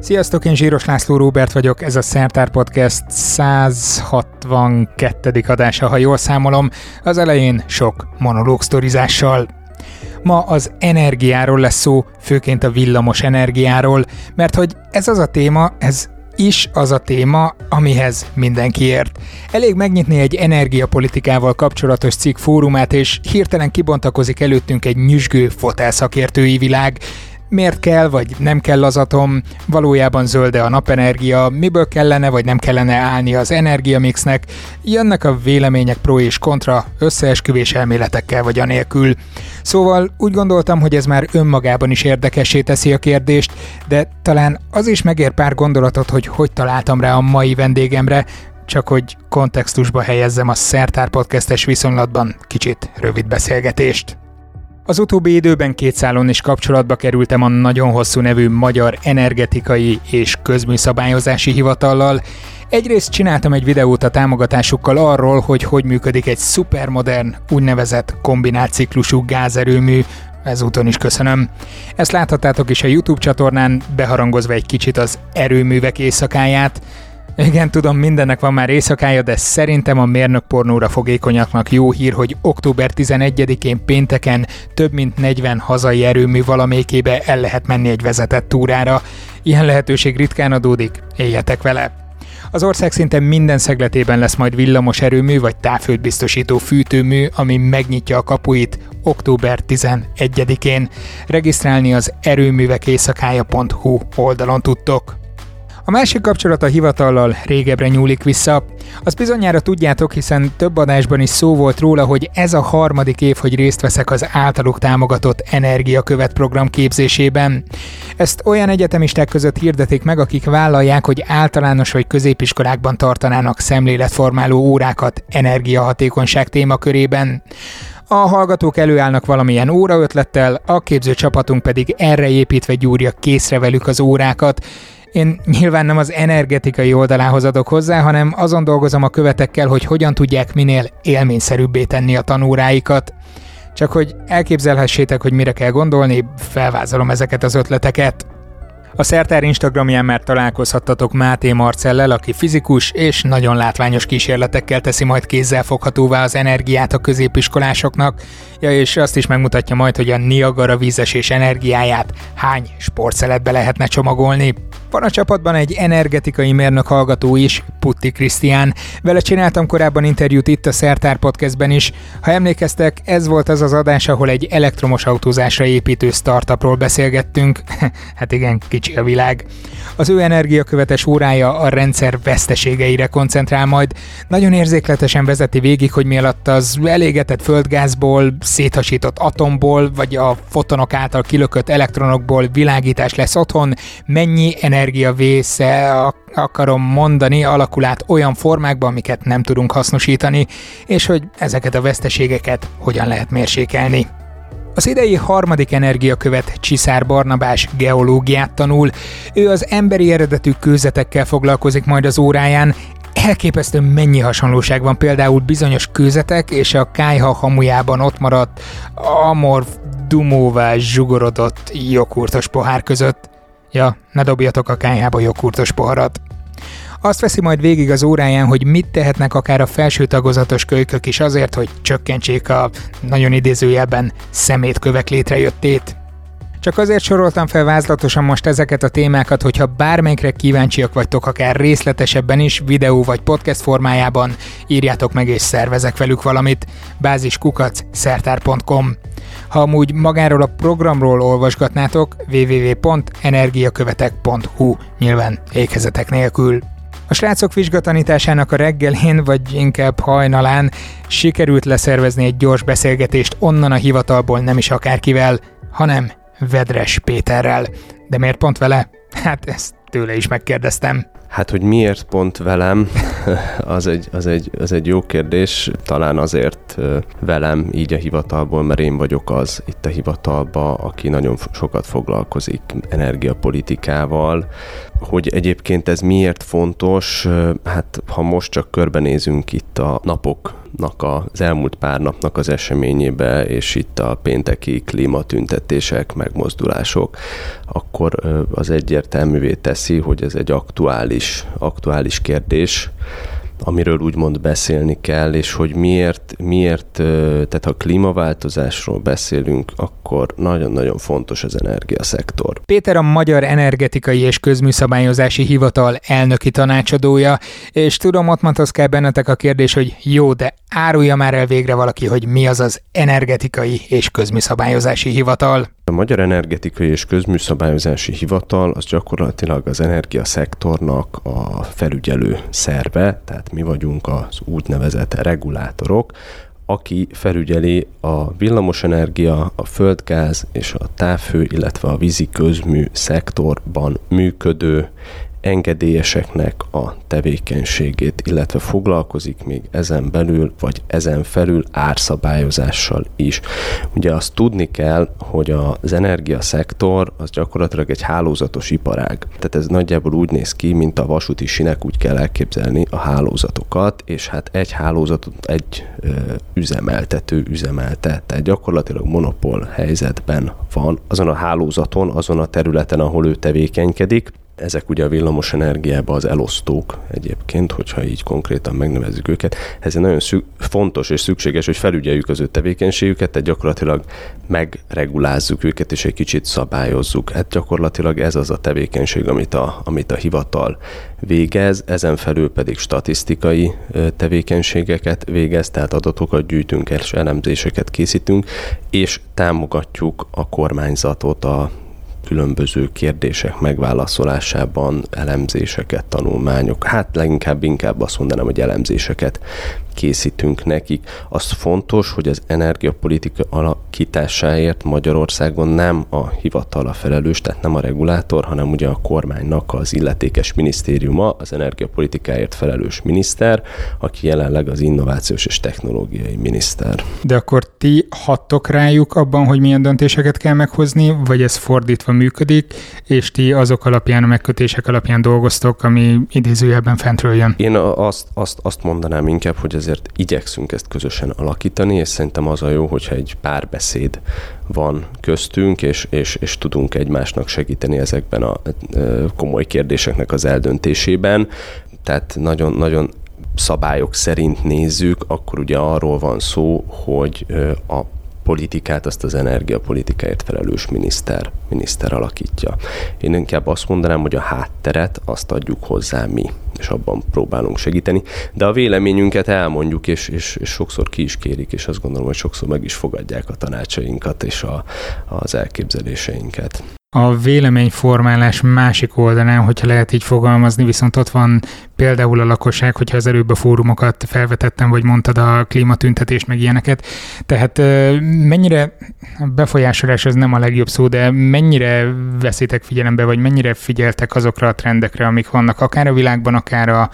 Sziasztok, én Zsíros László Róbert vagyok, ez a Szertár Podcast 162. adása, ha jól számolom, az elején sok monológ sztorizással. Ma az energiáról lesz szó, főként a villamos energiáról, mert hogy ez az a téma, ez is az a téma, amihez mindenki ért. Elég megnyitni egy energiapolitikával kapcsolatos cikk fórumát, és hirtelen kibontakozik előttünk egy nyüzsgő fotelszakértői világ, miért kell vagy nem kell az atom, valójában zölde a napenergia, miből kellene vagy nem kellene állni az energiamixnek, jönnek a vélemények pro és kontra, összeesküvés elméletekkel vagy anélkül. Szóval úgy gondoltam, hogy ez már önmagában is érdekessé teszi a kérdést, de talán az is megér pár gondolatot, hogy hogy találtam rá a mai vendégemre, csak hogy kontextusba helyezzem a Szertár podcastes viszonylatban kicsit rövid beszélgetést. Az utóbbi időben két szálon is kapcsolatba kerültem a nagyon hosszú nevű Magyar Energetikai és Közműszabályozási Hivatallal. Egyrészt csináltam egy videót a támogatásukkal arról, hogy hogy működik egy szupermodern, úgynevezett kombinált ciklusú gázerőmű, ezúton is köszönöm. Ezt láthattátok is a YouTube csatornán, beharangozva egy kicsit az erőművek éjszakáját, igen, tudom, mindennek van már éjszakája, de szerintem a mérnök pornóra fogékonyaknak jó hír, hogy október 11-én pénteken több mint 40 hazai erőmű valamelyikébe el lehet menni egy vezetett túrára. Ilyen lehetőség ritkán adódik, éljetek vele! Az ország szinte minden szegletében lesz majd villamos erőmű vagy távhőt fűtőmű, ami megnyitja a kapuit október 11-én. Regisztrálni az erőművek éjszakája.hu oldalon tudtok. A másik kapcsolat a hivatallal régebbre nyúlik vissza. Azt bizonyára tudjátok, hiszen több adásban is szó volt róla, hogy ez a harmadik év, hogy részt veszek az általuk támogatott Energiakövet program képzésében. Ezt olyan egyetemisták között hirdetik meg, akik vállalják, hogy általános vagy középiskolákban tartanának szemléletformáló órákat energiahatékonyság témakörében. A hallgatók előállnak valamilyen óraötlettel, a képző csapatunk pedig erre építve gyúrja készre velük az órákat, én nyilván nem az energetikai oldalához adok hozzá, hanem azon dolgozom a követekkel, hogy hogyan tudják minél élményszerűbbé tenni a tanóráikat. Csak hogy elképzelhessétek, hogy mire kell gondolni, felvázolom ezeket az ötleteket. A Szertár Instagramján már találkozhattatok Máté Marcellel, aki fizikus és nagyon látványos kísérletekkel teszi majd kézzel foghatóvá az energiát a középiskolásoknak, ja és azt is megmutatja majd, hogy a Niagara vízesés energiáját hány sportszeletbe lehetne csomagolni. Van a csapatban egy energetikai mérnök hallgató is, Putti Krisztián. Vele csináltam korábban interjút itt a Szertár Podcastben is. Ha emlékeztek, ez volt az az adás, ahol egy elektromos autózásra építő startupról beszélgettünk. hát igen, kicsi a világ. Az ő energiakövetes órája a rendszer veszteségeire koncentrál majd. Nagyon érzékletesen vezeti végig, hogy mi alatt az elégetett földgázból, széthasított atomból, vagy a fotonok által kilökött elektronokból világítás lesz otthon, mennyi energia vésze akarom mondani, alakul át olyan formákban, amiket nem tudunk hasznosítani, és hogy ezeket a veszteségeket hogyan lehet mérsékelni. Az idei harmadik energiakövet Csiszár Barnabás geológiát tanul, ő az emberi eredetű kőzetekkel foglalkozik majd az óráján, elképesztő mennyi hasonlóság van például bizonyos kőzetek és a kájha hamujában ott maradt amorf dumóvá zsugorodott joghurtos pohár között. Ja, ne dobjatok a kájhába joghurtos poharat. Azt veszi majd végig az óráján, hogy mit tehetnek akár a felső tagozatos kölykök is azért, hogy csökkentsék a nagyon idézőjelben szemétkövek létrejöttét. Csak azért soroltam fel vázlatosan most ezeket a témákat, hogyha bármelyikre kíváncsiak vagytok, akár részletesebben is, videó vagy podcast formájában, írjátok meg és szervezek velük valamit. báziskukac szertár.com Ha amúgy magáról a programról olvasgatnátok, www.energiakövetek.hu nyilván ékezetek nélkül. A srácok vizsgatanításának a reggelén, vagy inkább hajnalán sikerült leszervezni egy gyors beszélgetést onnan a hivatalból nem is akárkivel, hanem Vedres Péterrel. De miért pont vele? Hát ezt tőle is megkérdeztem. Hát, hogy miért pont velem, az egy, az, egy, az egy jó kérdés. Talán azért velem így a hivatalból, mert én vagyok az itt a hivatalban, aki nagyon sokat foglalkozik energiapolitikával, hogy egyébként ez miért fontos, hát ha most csak körbenézünk itt a napoknak, az elmúlt pár napnak az eseményébe, és itt a pénteki klímatüntetések, megmozdulások, akkor az egyértelművé teszi, hogy ez egy aktuális, aktuális kérdés, amiről úgymond beszélni kell, és hogy miért, miért, tehát ha klímaváltozásról beszélünk, akkor nagyon-nagyon fontos az energiaszektor. Péter a Magyar Energetikai és Közműszabályozási Hivatal elnöki tanácsadója, és tudom, ott kell bennetek a kérdés, hogy jó, de árulja már el végre valaki, hogy mi az az Energetikai és Közműszabályozási Hivatal. A Magyar Energetikai és Közműszabályozási Hivatal az gyakorlatilag az energiaszektornak a felügyelő szerve, tehát mi vagyunk az úgynevezett regulátorok, aki felügyeli a villamosenergia, a földgáz és a távhő, illetve a vízi közmű szektorban működő engedélyeseknek a tevékenységét, illetve foglalkozik még ezen belül, vagy ezen felül árszabályozással is. Ugye azt tudni kell, hogy az energiaszektor az gyakorlatilag egy hálózatos iparág. Tehát ez nagyjából úgy néz ki, mint a vasúti sinek, úgy kell elképzelni a hálózatokat, és hát egy hálózatot egy ö, üzemeltető üzemelte. Tehát gyakorlatilag monopól helyzetben van azon a hálózaton, azon a területen, ahol ő tevékenykedik, ezek ugye a villamos energiában az elosztók egyébként, hogyha így konkrétan megnevezzük őket. Ez nagyon szü- fontos és szükséges, hogy felügyeljük az ő tevékenységüket, tehát gyakorlatilag megregulázzuk őket és egy kicsit szabályozzuk. Hát gyakorlatilag ez az a tevékenység, amit a, amit a hivatal végez, ezen felül pedig statisztikai tevékenységeket végez, tehát adatokat gyűjtünk és elemzéseket készítünk, és támogatjuk a kormányzatot a különböző kérdések megválaszolásában elemzéseket, tanulmányok, hát leginkább inkább azt mondanám, hogy elemzéseket készítünk nekik. Az fontos, hogy az energiapolitika alakításáért Magyarországon nem a hivatal a felelős, tehát nem a regulátor, hanem ugye a kormánynak az illetékes minisztériuma, az energiapolitikáért felelős miniszter, aki jelenleg az innovációs és technológiai miniszter. De akkor ti hattok rájuk abban, hogy milyen döntéseket kell meghozni, vagy ez fordítva működik, és ti azok alapján, a megkötések alapján dolgoztok, ami idézőjelben fentről jön? Én azt, azt, azt mondanám inkább, hogy azért igyekszünk ezt közösen alakítani, és szerintem az a jó, hogyha egy párbeszéd van köztünk, és, és, és tudunk egymásnak segíteni ezekben a komoly kérdéseknek az eldöntésében. Tehát nagyon, nagyon szabályok szerint nézzük, akkor ugye arról van szó, hogy a politikát azt az energiapolitikáért felelős miniszter, miniszter alakítja. Én inkább azt mondanám, hogy a hátteret azt adjuk hozzá mi, és abban próbálunk segíteni, de a véleményünket elmondjuk, és, és, és sokszor ki is kérik, és azt gondolom, hogy sokszor meg is fogadják a tanácsainkat és a, az elképzeléseinket a véleményformálás másik oldalán, hogyha lehet így fogalmazni, viszont ott van például a lakosság, hogyha az előbb a fórumokat felvetettem, vagy mondtad a klímatüntetést, meg ilyeneket. Tehát mennyire befolyásolás az nem a legjobb szó, de mennyire veszitek figyelembe, vagy mennyire figyeltek azokra a trendekre, amik vannak akár a világban, akár a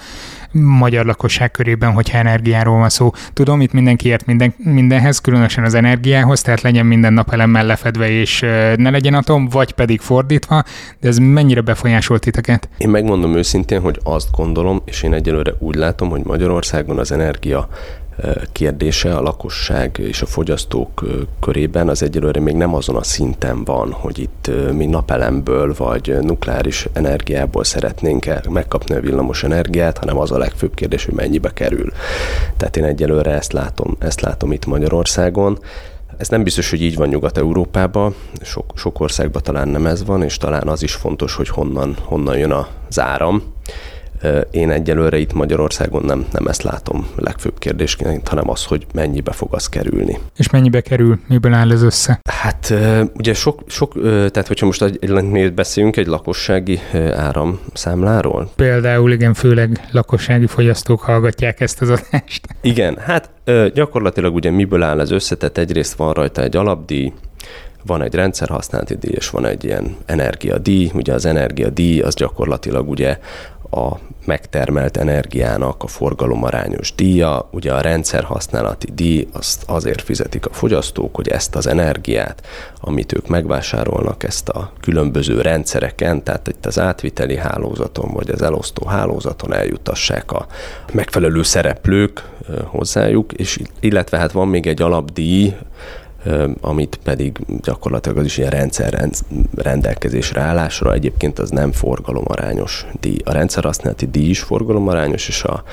magyar lakosság körében, hogyha energiáról van szó. Tudom, itt mindenki ért minden, mindenhez, különösen az energiához, tehát legyen minden nap elemmel lefedve, és ne legyen atom, vagy pedig fordítva, de ez mennyire befolyásolt titeket? Én megmondom őszintén, hogy azt gondolom, és én egyelőre úgy látom, hogy Magyarországon az energia kérdése a lakosság és a fogyasztók körében az egyelőre még nem azon a szinten van, hogy itt mi napelemből vagy nukleáris energiából szeretnénk megkapni a villamos energiát, hanem az a legfőbb kérdés, hogy mennyibe kerül. Tehát én egyelőre ezt látom, ezt látom itt Magyarországon. Ez nem biztos, hogy így van Nyugat-Európában, sok, sok országban talán nem ez van, és talán az is fontos, hogy honnan, honnan jön az áram én egyelőre itt Magyarországon nem, nem ezt látom legfőbb kérdésként, hanem az, hogy mennyibe fog az kerülni. És mennyibe kerül? Miből áll ez össze? Hát ugye sok, sok tehát hogyha most egy, beszélünk egy lakossági áramszámláról. Például igen, főleg lakossági fogyasztók hallgatják ezt az adást. Igen, hát gyakorlatilag ugye miből áll ez össze, tehát egyrészt van rajta egy alapdíj, van egy rendszerhasználati díj, és van egy ilyen energiadíj. Ugye az energiadíj az gyakorlatilag ugye a megtermelt energiának a forgalomarányos díja. Ugye a rendszer használati díj azt azért fizetik a fogyasztók, hogy ezt az energiát, amit ők megvásárolnak, ezt a különböző rendszereken, tehát itt az átviteli hálózaton vagy az elosztó hálózaton eljutassák a megfelelő szereplők hozzájuk, és illetve hát van még egy alapdíj, amit pedig gyakorlatilag az is ilyen rendszer rendelkezésre állásra, egyébként az nem forgalomarányos díj. A rendszer használati díj is forgalomarányos, és a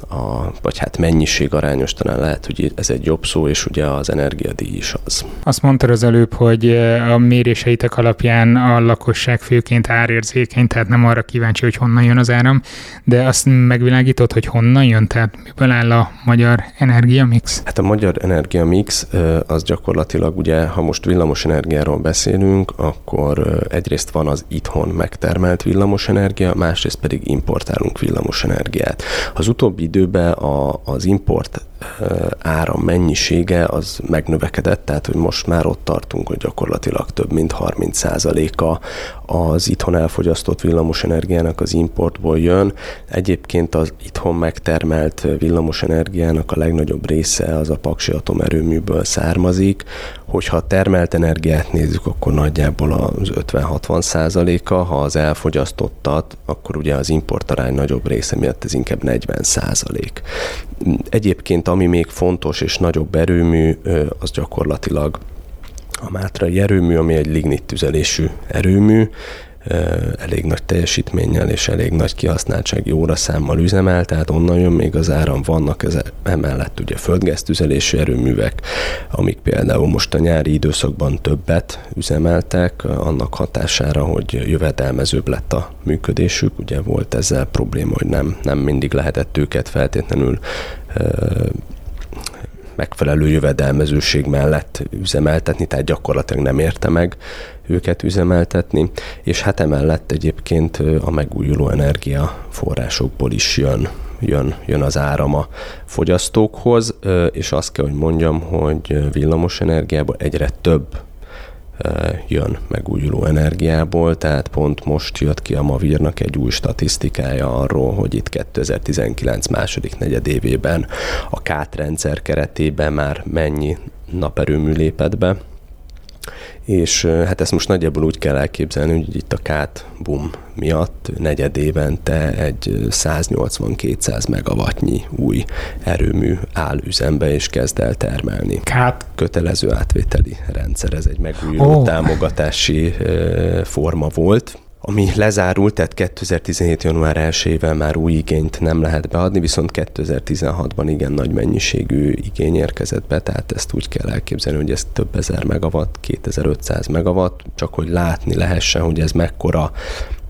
a, vagy hát mennyiség arányos, talán lehet, hogy ez egy jobb szó, és ugye az energiadíj is az. Azt mondtad az előbb, hogy a méréseitek alapján a lakosság főként árérzékeny, tehát nem arra kíváncsi, hogy honnan jön az áram, de azt megvilágított, hogy honnan jön, tehát miből áll a magyar energiamix? Hát a magyar energiamix az gyakorlatilag ugye, ha most villamos energiáról beszélünk, akkor egyrészt van az itthon megtermelt villamos energia, másrészt pedig importálunk villamos energiát. Az utóbbi időben a, az import áram mennyisége az megnövekedett, tehát hogy most már ott tartunk, hogy gyakorlatilag több mint 30%-a az itthon elfogyasztott villamosenergiának az importból jön. Egyébként az itthon megtermelt villamosenergiának a legnagyobb része az a Paksi atomerőműből származik. Hogyha a termelt energiát nézzük, akkor nagyjából az 50-60 százaléka, ha az elfogyasztottat, akkor ugye az importarány nagyobb része miatt ez inkább 40 százalék. Egyébként ami még fontos és nagyobb erőmű, az gyakorlatilag a Mátrai erőmű, ami egy lignit tüzelésű erőmű, elég nagy teljesítménnyel és elég nagy kihasználtsági óraszámmal üzemel, tehát onnan jön még az áram, vannak ez, emellett ugye földgáztüzelésű erőművek, amik például most a nyári időszakban többet üzemeltek, annak hatására, hogy jövedelmezőbb lett a működésük, ugye volt ezzel probléma, hogy nem, nem mindig lehetett őket feltétlenül megfelelő jövedelmezőség mellett üzemeltetni, tehát gyakorlatilag nem érte meg őket üzemeltetni, és hát emellett egyébként a megújuló energiaforrásokból is jön jön, jön az áram a fogyasztókhoz, és azt kell, hogy mondjam, hogy villamos energiából egyre több jön megújuló energiából, tehát pont most jött ki a Mavírnak egy új statisztikája arról, hogy itt 2019 második negyedévében a KÁT rendszer keretében már mennyi naperőmű lépett be, és hát ezt most nagyjából úgy kell elképzelni, hogy itt a kát boom miatt negyed évente egy 180-200 megawattnyi új erőmű áll üzembe és kezd el termelni. Kát? Kötelező átvételi rendszer, ez egy megújuló oh. támogatási forma volt, ami lezárult, tehát 2017. január 1-ével már új igényt nem lehet beadni, viszont 2016-ban igen nagy mennyiségű igény érkezett be, tehát ezt úgy kell elképzelni, hogy ez több ezer megawatt, 2500 megawatt, csak hogy látni lehessen, hogy ez mekkora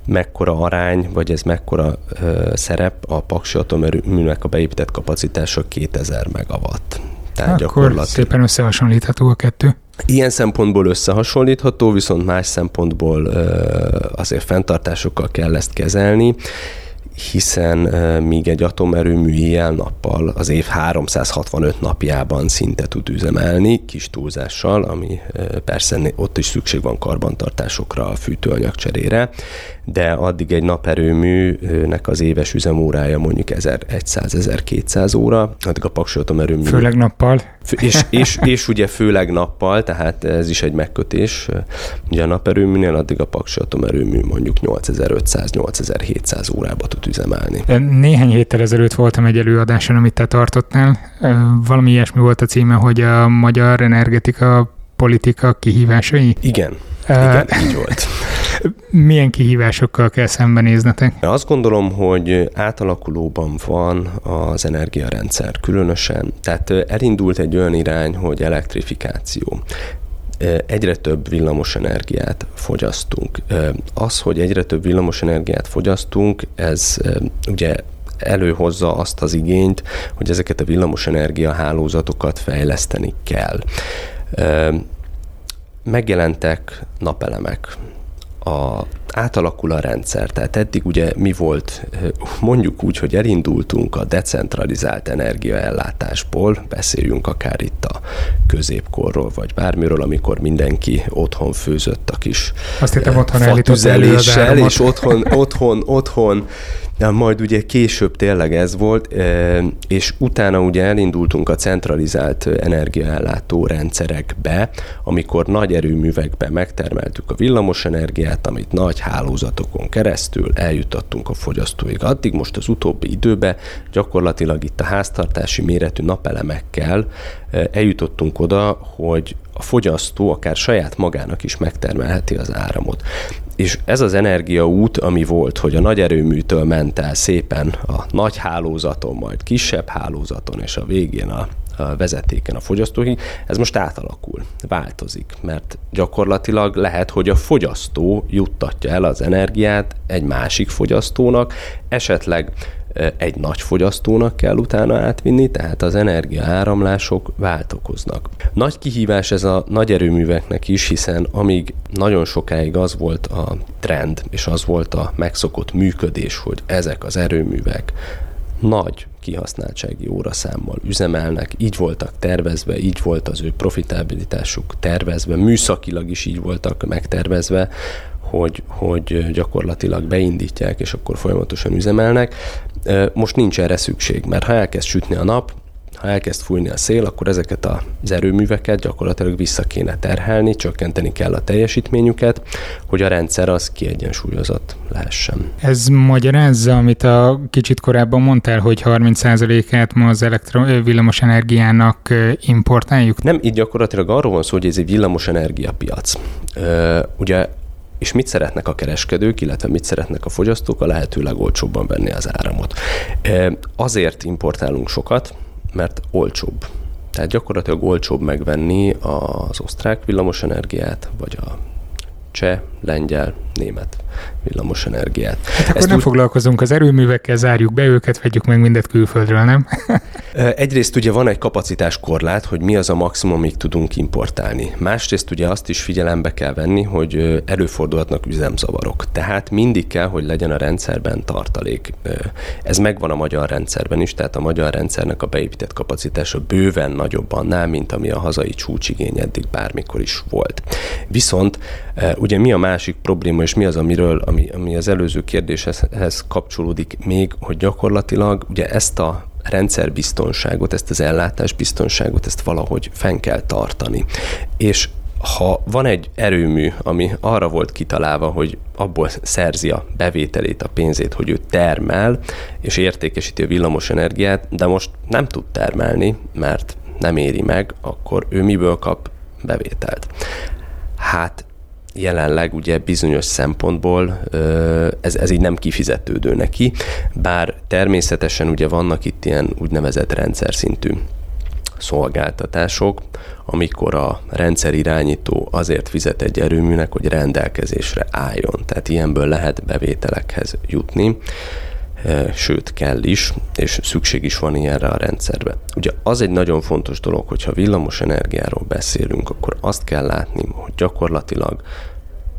mekkora arány, vagy ez mekkora ö, szerep a Paksi atomerőműnek a beépített kapacitása 2000 megawatt. Tehát Akkor gyakorlatilag... szépen összehasonlítható a kettő. Ilyen szempontból összehasonlítható, viszont más szempontból azért fenntartásokkal kell ezt kezelni, hiszen míg egy atomerőmű éjjel-nappal az év 365 napjában szinte tud üzemelni, kis túlzással, ami persze ott is szükség van karbantartásokra, a fűtőanyag cserére, de addig egy naperőműnek az éves üzemórája mondjuk 1100-1200 óra, addig a paksi atomerőmű... Főleg nappal. És, és, és ugye főleg nappal, tehát ez is egy megkötés. Ugye a naperőműnél addig a paksi atomerőmű mondjuk 8500-8700 órába tud üzemelni. Néhány héttel ezelőtt voltam egy előadáson, amit te tartottál. Valami ilyesmi volt a címe, hogy a magyar energetika politika kihívásai? Igen, igen, így volt. Milyen kihívásokkal kell szembenéznetek? Azt gondolom, hogy átalakulóban van az energiarendszer különösen. Tehát elindult egy olyan irány, hogy elektrifikáció egyre több villamos energiát fogyasztunk. Az, hogy egyre több villamos energiát fogyasztunk, ez ugye előhozza azt az igényt, hogy ezeket a villamosenergia hálózatokat fejleszteni kell. Megjelentek napelemek, a, átalakul a rendszer. Tehát eddig ugye mi volt, mondjuk úgy, hogy elindultunk a decentralizált energiaellátásból, beszéljünk akár itt a középkorról, vagy bármiről, amikor mindenki otthon főzött a kis Azt hittem, otthon fatüzeléssel, és otthon, otthon, otthon de majd ugye később tényleg ez volt, és utána ugye elindultunk a centralizált energiaellátó rendszerekbe, amikor nagy erőművekbe megtermeltük a villamos energiát, amit nagy hálózatokon keresztül eljutottunk a fogyasztóig. Addig most az utóbbi időben gyakorlatilag itt a háztartási méretű napelemekkel eljutottunk oda, hogy a fogyasztó akár saját magának is megtermelheti az áramot. És ez az energiaút, ami volt, hogy a nagy erőműtől ment el szépen a nagy hálózaton, majd kisebb hálózaton, és a végén a, a vezetéken a fogyasztói, ez most átalakul, változik, mert gyakorlatilag lehet, hogy a fogyasztó juttatja el az energiát egy másik fogyasztónak, esetleg egy nagy fogyasztónak kell utána átvinni, tehát az energiaáramlások váltokoznak. Nagy kihívás ez a nagy erőműveknek is, hiszen amíg nagyon sokáig az volt a trend, és az volt a megszokott működés, hogy ezek az erőművek nagy kihasználtsági óraszámmal üzemelnek, így voltak tervezve, így volt az ő profitabilitásuk tervezve, műszakilag is így voltak megtervezve, hogy, hogy gyakorlatilag beindítják, és akkor folyamatosan üzemelnek. Most nincs erre szükség, mert ha elkezd sütni a nap, ha elkezd fújni a szél, akkor ezeket az erőműveket gyakorlatilag vissza kéne terhelni, csökkenteni kell a teljesítményüket, hogy a rendszer az kiegyensúlyozott lehessen. Ez magyarázza, amit a kicsit korábban mondtál, hogy 30%-át ma az elektro- villamos energiának importáljuk? Nem, itt gyakorlatilag arról van szó, hogy ez egy villamos energiapiac. Ugye és mit szeretnek a kereskedők, illetve mit szeretnek a fogyasztók, a lehető legolcsóbban venni az áramot. Azért importálunk sokat, mert olcsóbb. Tehát gyakorlatilag olcsóbb megvenni az osztrák villamosenergiát, vagy a cseh, lengyel, német villamos energiát. Hát akkor Ezt nem úgy... foglalkozunk az erőművekkel, zárjuk be őket, vegyük meg mindet külföldről, nem? Egyrészt ugye van egy kapacitás korlát, hogy mi az a maximum, amíg tudunk importálni. Másrészt ugye azt is figyelembe kell venni, hogy előfordulhatnak üzemzavarok. Tehát mindig kell, hogy legyen a rendszerben tartalék. Ez megvan a magyar rendszerben is, tehát a magyar rendszernek a beépített kapacitása bőven nagyobb annál, mint ami a hazai csúcsigény eddig bármikor is volt. Viszont ugye mi a másik probléma, és mi az, amiről, ami, ami az előző kérdéshez kapcsolódik még, hogy gyakorlatilag ugye ezt a rendszerbiztonságot, ezt az ellátásbiztonságot, ezt valahogy fenn kell tartani. És ha van egy erőmű, ami arra volt kitalálva, hogy abból szerzi a bevételét, a pénzét, hogy ő termel, és értékesíti a villamos energiát, de most nem tud termelni, mert nem éri meg, akkor ő miből kap bevételt? Hát jelenleg ugye bizonyos szempontból ez, ez így nem kifizetődő neki, bár természetesen ugye vannak itt ilyen úgynevezett rendszer szintű szolgáltatások, amikor a rendszer irányító azért fizet egy erőműnek, hogy rendelkezésre álljon. Tehát ilyenből lehet bevételekhez jutni, sőt kell is, és szükség is van ilyenre a rendszerbe. Ugye az egy nagyon fontos dolog, hogyha villamos energiáról beszélünk, akkor azt kell látni, hogy gyakorlatilag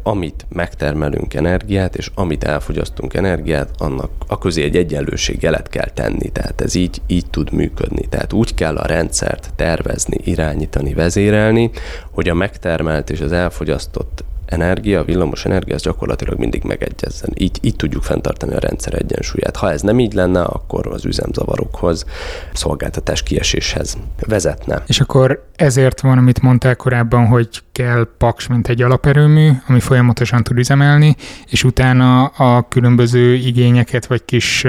amit megtermelünk energiát, és amit elfogyasztunk energiát, annak a közé egy egyenlőségjelet kell tenni. Tehát ez így, így tud működni. Tehát úgy kell a rendszert tervezni, irányítani, vezérelni, hogy a megtermelt és az elfogyasztott energia, villamos energia, az gyakorlatilag mindig megegyezzen. Így, így tudjuk fenntartani a rendszer egyensúlyát. Ha ez nem így lenne, akkor az üzemzavarokhoz, szolgáltatás kieséshez vezetne. És akkor ezért van, amit mondtál korábban, hogy kell paks, mint egy alaperőmű, ami folyamatosan tud üzemelni, és utána a különböző igényeket vagy kis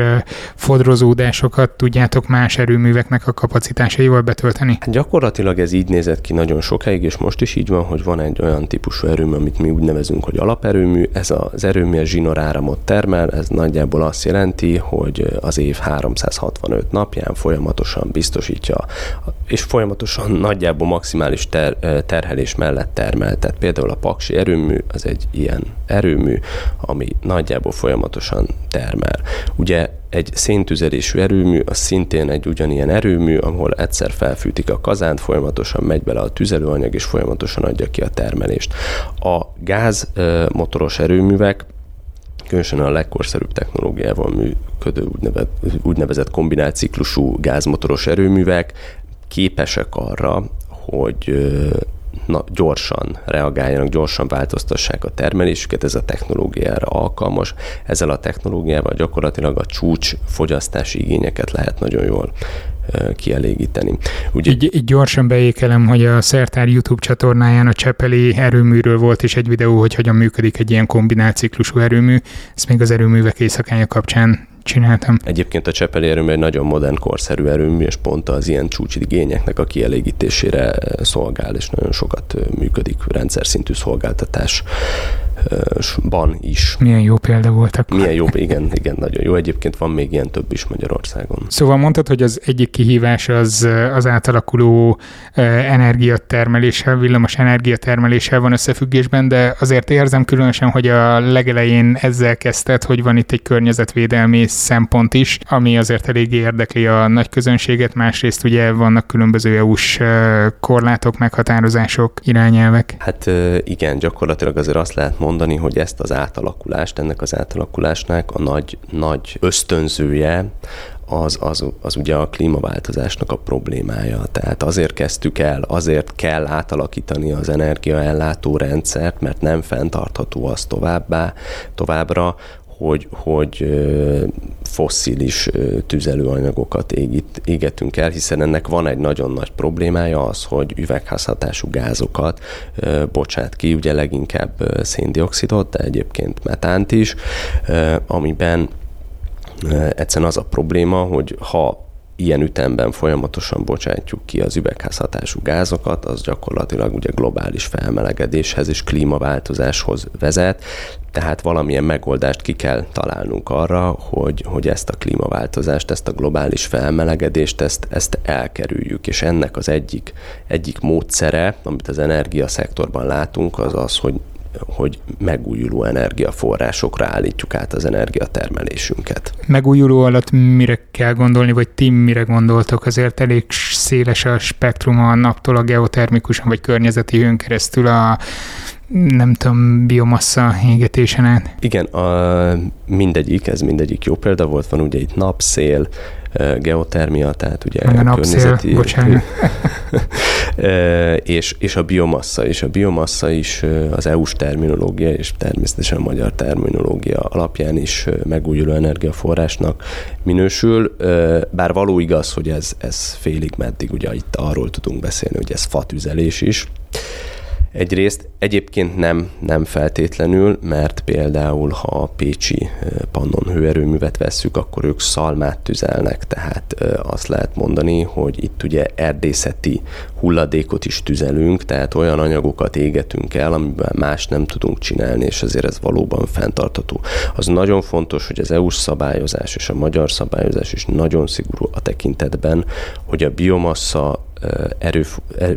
fodrozódásokat tudjátok más erőműveknek a kapacitásaival betölteni? Hát gyakorlatilag ez így nézett ki nagyon sokáig, és most is így van, hogy van egy olyan típusú erőmű, amit mi úgy nevezünk, hogy alaperőmű. Ez az erőmű a zsinoráramot termel, ez nagyjából azt jelenti, hogy az év 365 napján folyamatosan biztosítja, és folyamatosan nagyjából maximális ter- terhelés mellett termel. Tehát például a paksi erőmű az egy ilyen erőmű, ami nagyjából folyamatosan termel. Ugye egy széntüzelésű erőmű, az szintén egy ugyanilyen erőmű, ahol egyszer felfűtik a kazánt, folyamatosan megy bele a tüzelőanyag, és folyamatosan adja ki a termelést. A gázmotoros erőművek különösen a legkorszerűbb technológiával működő úgynevezett, úgynevezett kombinált gázmotoros erőművek képesek arra, hogy na, gyorsan reagáljanak, gyorsan változtassák a termelésüket, ez a technológiára alkalmas. Ezzel a technológiával gyakorlatilag a csúcs fogyasztási igényeket lehet nagyon jól kielégíteni. Ugye... Így, így gyorsan beékelem, hogy a Szertár YouTube csatornáján a Csepeli erőműről volt is egy videó, hogy hogyan működik egy ilyen kombinált ciklusú erőmű. Ezt még az erőművek éjszakája kapcsán csináltam. Egyébként a Csepeli erőmű egy nagyon modern, korszerű erőmű, és pont az ilyen csúcsigényeknek a kielégítésére szolgál, és nagyon sokat működik rendszer szintű szolgáltatás ban is. Milyen jó példa voltak. Milyen jó, igen, igen, nagyon jó. Egyébként van még ilyen több is Magyarországon. Szóval mondtad, hogy az egyik kihívás az az átalakuló energiatermeléssel, villamos energiatermeléssel van összefüggésben, de azért érzem különösen, hogy a legelején ezzel kezdted, hogy van itt egy környezetvédelmi szempont is, ami azért eléggé érdekli a nagy közönséget, másrészt ugye vannak különböző EU-s korlátok, meghatározások, irányelvek. Hát igen, gyakorlatilag azért azt lehet mondani, hogy ezt az átalakulást, ennek az átalakulásnak a nagy, nagy ösztönzője az, az, az ugye a klímaváltozásnak a problémája. Tehát azért kezdtük el, azért kell átalakítani az energiaellátó rendszert, mert nem fenntartható az továbbá, továbbra, hogy, hogy fosszilis tüzelőanyagokat égít, égetünk el, hiszen ennek van egy nagyon nagy problémája az, hogy üvegházhatású gázokat bocsát ki, ugye leginkább széndiokszidot, de egyébként metánt is, amiben egyszerűen az a probléma, hogy ha ilyen ütemben folyamatosan bocsátjuk ki az üvegházhatású gázokat, az gyakorlatilag ugye globális felmelegedéshez és klímaváltozáshoz vezet, tehát valamilyen megoldást ki kell találnunk arra, hogy, hogy ezt a klímaváltozást, ezt a globális felmelegedést, ezt, ezt elkerüljük, és ennek az egyik, egyik módszere, amit az energiaszektorban látunk, az az, hogy hogy megújuló energiaforrásokra állítjuk át az energiatermelésünket. Megújuló alatt mire kell gondolni, vagy ti mire gondoltok? Azért elég széles a spektrum a naptól a geotermikusan vagy környezeti hőn keresztül a nem tudom, biomassa égetésen át. Igen, a, mindegyik, ez mindegyik jó példa volt, van ugye itt napszél, geotermia, tehát ugye a napszél, környezeti... és, és a biomassa, és a biomassa is az EU-s terminológia, és természetesen a magyar terminológia alapján is megújuló energiaforrásnak minősül, bár való igaz, hogy ez, ez félig meddig, ugye itt arról tudunk beszélni, hogy ez fatüzelés is, Egyrészt egyébként nem, nem feltétlenül, mert például ha a Pécsi Pannon hőerőművet vesszük, akkor ők szalmát tüzelnek, tehát azt lehet mondani, hogy itt ugye erdészeti hulladékot is tüzelünk, tehát olyan anyagokat égetünk el, amiben más nem tudunk csinálni, és ezért ez valóban fenntartató. Az nagyon fontos, hogy az EU-s szabályozás és a magyar szabályozás is nagyon szigorú a tekintetben, hogy a biomassa erő,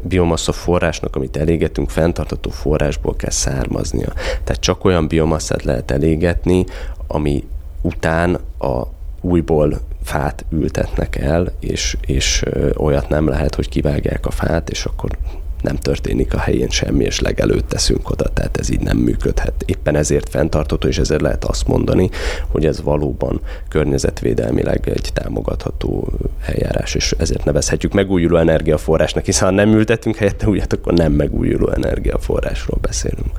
biomassa forrásnak, amit elégetünk, fenntartató forrásból kell származnia. Tehát csak olyan biomasszát lehet elégetni, ami után a újból fát ültetnek el, és, és olyat nem lehet, hogy kivágják a fát, és akkor nem történik a helyén semmi, és legelőtt teszünk oda, tehát ez így nem működhet. Éppen ezért fenntartható, és ezért lehet azt mondani, hogy ez valóban környezetvédelmileg egy támogatható eljárás, és ezért nevezhetjük megújuló energiaforrásnak, hiszen ha nem ültetünk helyette újat, akkor nem megújuló energiaforrásról beszélünk.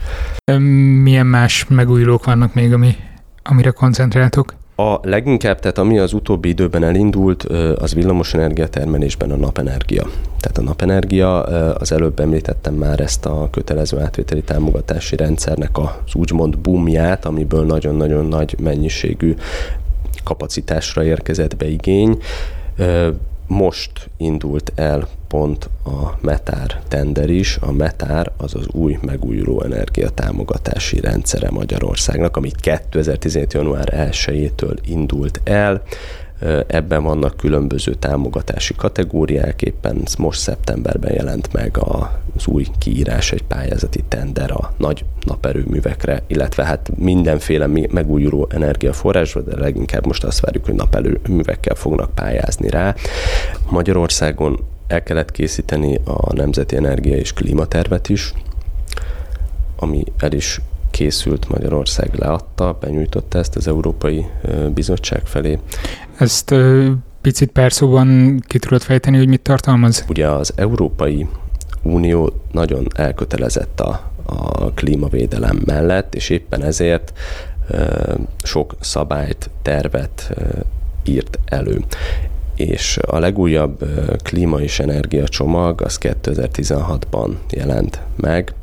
Milyen más megújulók vannak még, ami, amire koncentráltok? A leginkább, tehát ami az utóbbi időben elindult, az villamosenergia termelésben a napenergia. Tehát a napenergia, az előbb említettem már ezt a kötelező átvételi támogatási rendszernek az úgymond boomját, amiből nagyon-nagyon nagy mennyiségű kapacitásra érkezett be igény most indult el pont a Metár tender is. A Metár az az új megújuló energia támogatási rendszere Magyarországnak, amit 2017. január 1-től indult el. Ebben vannak különböző támogatási kategóriák, éppen most szeptemberben jelent meg az új kiírás, egy pályázati tender a nagy naperőművekre, illetve hát mindenféle megújuló energiaforrásra, de leginkább most azt várjuk, hogy naperőművekkel fognak pályázni rá. Magyarországon el kellett készíteni a Nemzeti Energia és Klímatervet is, ami el is készült, Magyarország leadta, benyújtotta ezt az Európai Bizottság felé. Ezt picit pár szóban ki tudod fejteni, hogy mit tartalmaz? Ugye az Európai Unió nagyon elkötelezett a, a klímavédelem mellett, és éppen ezért sok szabályt, tervet írt elő. És a legújabb klíma és energia csomag az 2016-ban jelent meg,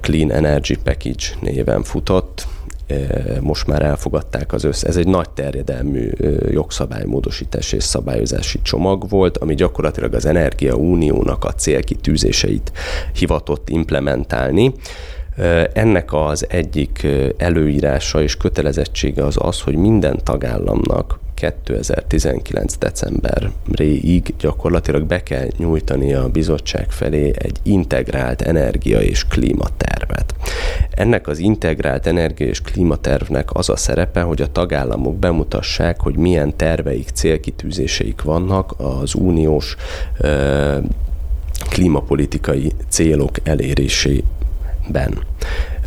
Clean Energy Package néven futott, most már elfogadták az össze. Ez egy nagy terjedelmű jogszabálymódosítás és szabályozási csomag volt, ami gyakorlatilag az Energia Uniónak a célkitűzéseit hivatott implementálni. Ennek az egyik előírása és kötelezettsége az az, hogy minden tagállamnak 2019. decemberéig gyakorlatilag be kell nyújtani a bizottság felé egy integrált energia és klímatervet. Ennek az integrált energia és klímatervnek az a szerepe, hogy a tagállamok bemutassák, hogy milyen terveik, célkitűzéseik vannak az uniós klímapolitikai célok elérésében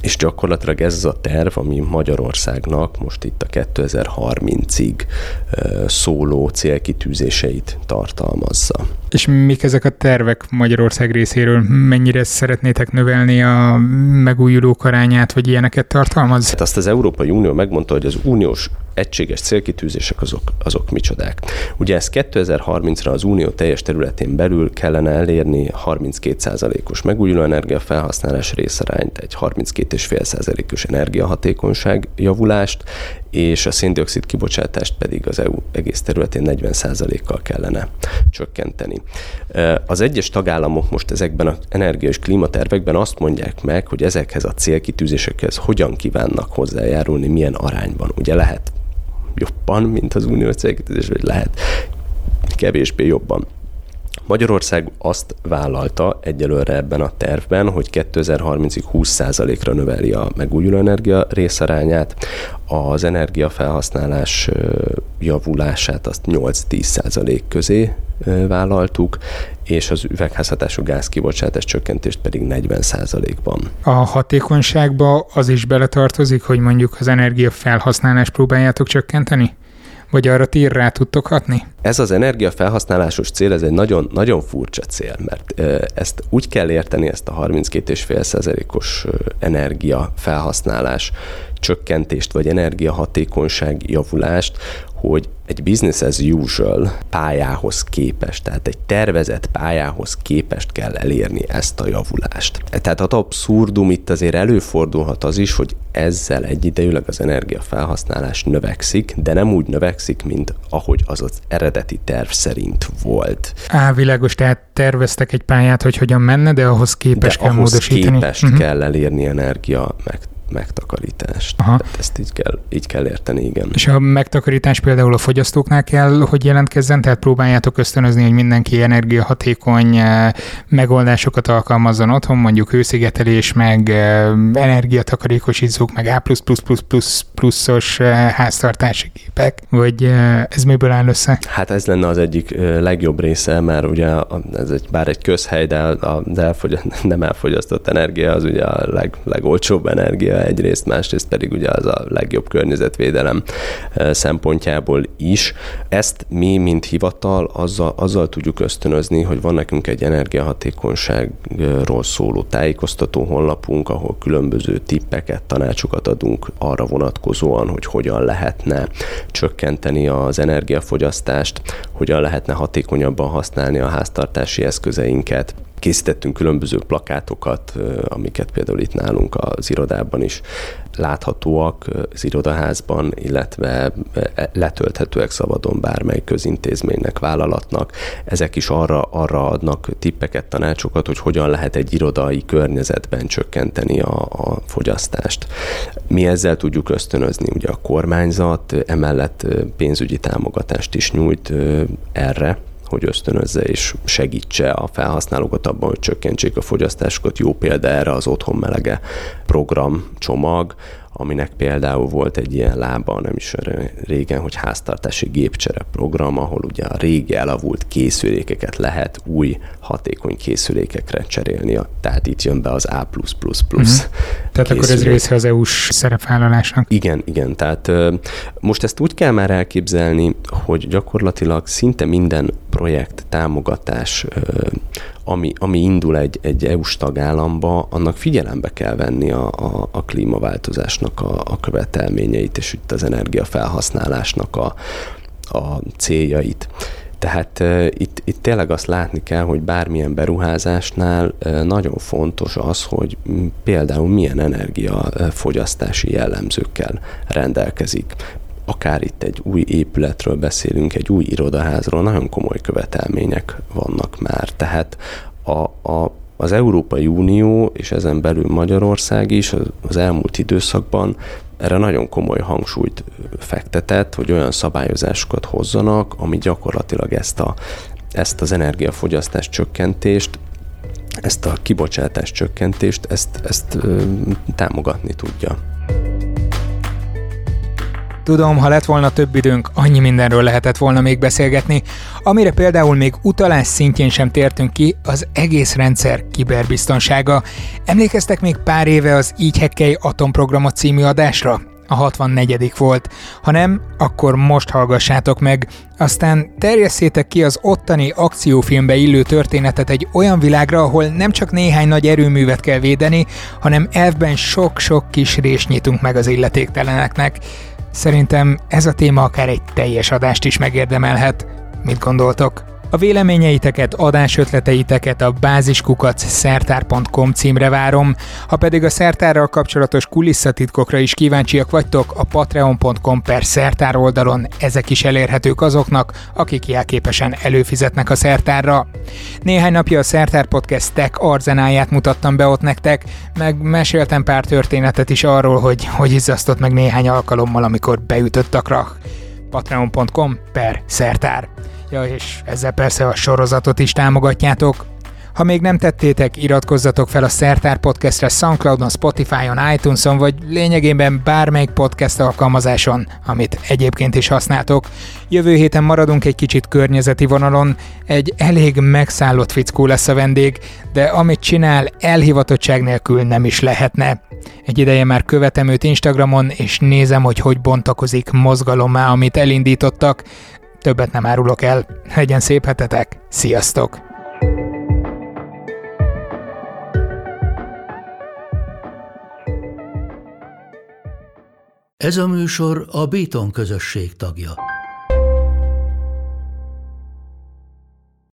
és gyakorlatilag ez az a terv, ami Magyarországnak most itt a 2030-ig szóló célkitűzéseit tartalmazza. És mik ezek a tervek Magyarország részéről? Mennyire szeretnétek növelni a megújulók arányát, vagy ilyeneket tartalmaz? Hát azt az Európai Unió megmondta, hogy az uniós egységes célkitűzések azok, azok micsodák. Ugye ezt 2030-ra az unió teljes területén belül kellene elérni 32%-os megújuló energiafelhasználás részarányt, egy 32,5%-os energiahatékonyság javulást, és a széndiokszid kibocsátást pedig az EU egész területén 40%-kal kellene csökkenteni. Az egyes tagállamok most ezekben az energia és klímatervekben azt mondják meg, hogy ezekhez a célkitűzésekhez hogyan kívánnak hozzájárulni, milyen arányban. Ugye lehet jobban, mint az unió célkitűzés, vagy lehet kevésbé jobban. Magyarország azt vállalta egyelőre ebben a tervben, hogy 2030-ig 20%-ra növeli a megújuló energia részarányát, az energiafelhasználás javulását azt 8-10% közé vállaltuk, és az üvegházhatású gázkibocsátás csökkentést pedig 40%-ban. A hatékonyságba az is beletartozik, hogy mondjuk az energiafelhasználás próbáljátok csökkenteni? Vagy arra ti rá tudtok hatni? Ez az energiafelhasználásos cél, ez egy nagyon, nagyon furcsa cél, mert ezt úgy kell érteni, ezt a 32,5%-os energiafelhasználás csökkentést, vagy energiahatékonyság javulást, hogy egy business as usual pályához képest, tehát egy tervezett pályához képest kell elérni ezt a javulást. Tehát az abszurdum itt azért előfordulhat az is, hogy ezzel egyidejűleg az energiafelhasználás növekszik, de nem úgy növekszik, mint ahogy az az eredeti terv szerint volt. Á, világos, tehát terveztek egy pályát, hogy hogyan menne, de ahhoz képest de kell ahhoz módosítani. képest uh-huh. kell elérni energia meg megtakarítást. Aha. Tehát ezt így kell, így kell érteni, igen. És a megtakarítás például a fogyasztóknál kell, hogy jelentkezzen, tehát próbáljátok ösztönözni, hogy mindenki energiahatékony eh, megoldásokat alkalmazzon otthon, mondjuk hőszigetelés, meg eh, energiatakarékosítók, meg A++++ pluszos eh, háztartási gépek, vagy ez miből áll össze? Hát ez lenne az egyik legjobb része, mert ugye ez egy, bár egy közhely, de a, de elfogy, nem elfogyasztott energia az ugye a leg, legolcsóbb energia egyrészt, másrészt pedig ugye az a legjobb környezetvédelem szempontjából is. Ezt mi, mint hivatal, azzal, azzal tudjuk ösztönözni, hogy van nekünk egy energiahatékonyságról szóló tájékoztató honlapunk, ahol különböző tippeket, tanácsokat adunk arra vonatkozóan, hogy hogyan lehetne csökkenteni az energiafogyasztást, hogyan lehetne hatékonyabban használni a háztartási eszközeinket, készítettünk különböző plakátokat, amiket például itt nálunk az irodában is láthatóak az irodaházban, illetve letölthetőek szabadon bármely közintézménynek, vállalatnak. Ezek is arra, arra adnak tippeket, tanácsokat, hogy hogyan lehet egy irodai környezetben csökkenteni a, a fogyasztást. Mi ezzel tudjuk ösztönözni, ugye a kormányzat emellett pénzügyi támogatást is nyújt erre, hogy ösztönözze és segítse a felhasználókat abban, hogy csökkentsék a fogyasztásukat. Jó példa erre az Otthon Melege program csomag, aminek például volt egy ilyen lába, nem is régen, hogy háztartási gépcsere program, ahol ugye a régi elavult készülékeket lehet új hatékony készülékekre cserélni. Tehát itt jön be az A+++. Uh-huh. Tehát akkor ez része az EU-s szerepvállalásnak. Igen, igen. Tehát most ezt úgy kell már elképzelni, hogy gyakorlatilag szinte minden projekt, támogatás, ami, ami indul egy, egy EU-s tagállamba, annak figyelembe kell venni a, a, a klímaváltozásnak a, a követelményeit, és itt az energiafelhasználásnak a, a céljait. Tehát uh, itt, itt tényleg azt látni kell, hogy bármilyen beruházásnál uh, nagyon fontos az, hogy például milyen energiafogyasztási jellemzőkkel rendelkezik akár itt egy új épületről beszélünk, egy új irodaházról, nagyon komoly követelmények vannak már. Tehát a, a, az Európai Unió és ezen belül Magyarország is az elmúlt időszakban erre nagyon komoly hangsúlyt fektetett, hogy olyan szabályozásokat hozzanak, ami gyakorlatilag ezt, a, ezt az energiafogyasztás csökkentést ezt a kibocsátás csökkentést, ezt, ezt ö, támogatni tudja. Tudom, ha lett volna több időnk, annyi mindenről lehetett volna még beszélgetni, amire például még utalás szintjén sem tértünk ki, az egész rendszer kiberbiztonsága. Emlékeztek még pár éve az Így Hekkelj atomprogramot című adásra? a 64. volt. Ha nem, akkor most hallgassátok meg. Aztán terjesszétek ki az ottani akciófilmbe illő történetet egy olyan világra, ahol nem csak néhány nagy erőművet kell védeni, hanem elvben sok-sok kis rés nyitunk meg az illetékteleneknek. Szerintem ez a téma akár egy teljes adást is megérdemelhet. Mit gondoltok? A véleményeiteket, adásötleteiteket a báziskukac szertár.com címre várom, ha pedig a szertárral kapcsolatos kulisszatitkokra is kíváncsiak vagytok, a patreon.com per szertár oldalon ezek is elérhetők azoknak, akik jelképesen előfizetnek a szertárra. Néhány napja a Szertár Podcast tech arzenáját mutattam be ott nektek, meg meséltem pár történetet is arról, hogy hogy izzasztott meg néhány alkalommal, amikor beütött a krach. patreon.com per szertár. Ja, és ezzel persze a sorozatot is támogatjátok. Ha még nem tettétek, iratkozzatok fel a Szertár Podcastre Soundcloudon, Spotify-on, iTunes-on, vagy lényegében bármelyik podcast alkalmazáson, amit egyébként is használtok. Jövő héten maradunk egy kicsit környezeti vonalon, egy elég megszállott fickó lesz a vendég, de amit csinál, elhivatottság nélkül nem is lehetne. Egy ideje már követem őt Instagramon, és nézem, hogy hogy bontakozik mozgalommá, amit elindítottak. Többet nem árulok el. Legyen szép hetetek. Sziasztok! Ez a műsor a Béton közösség tagja.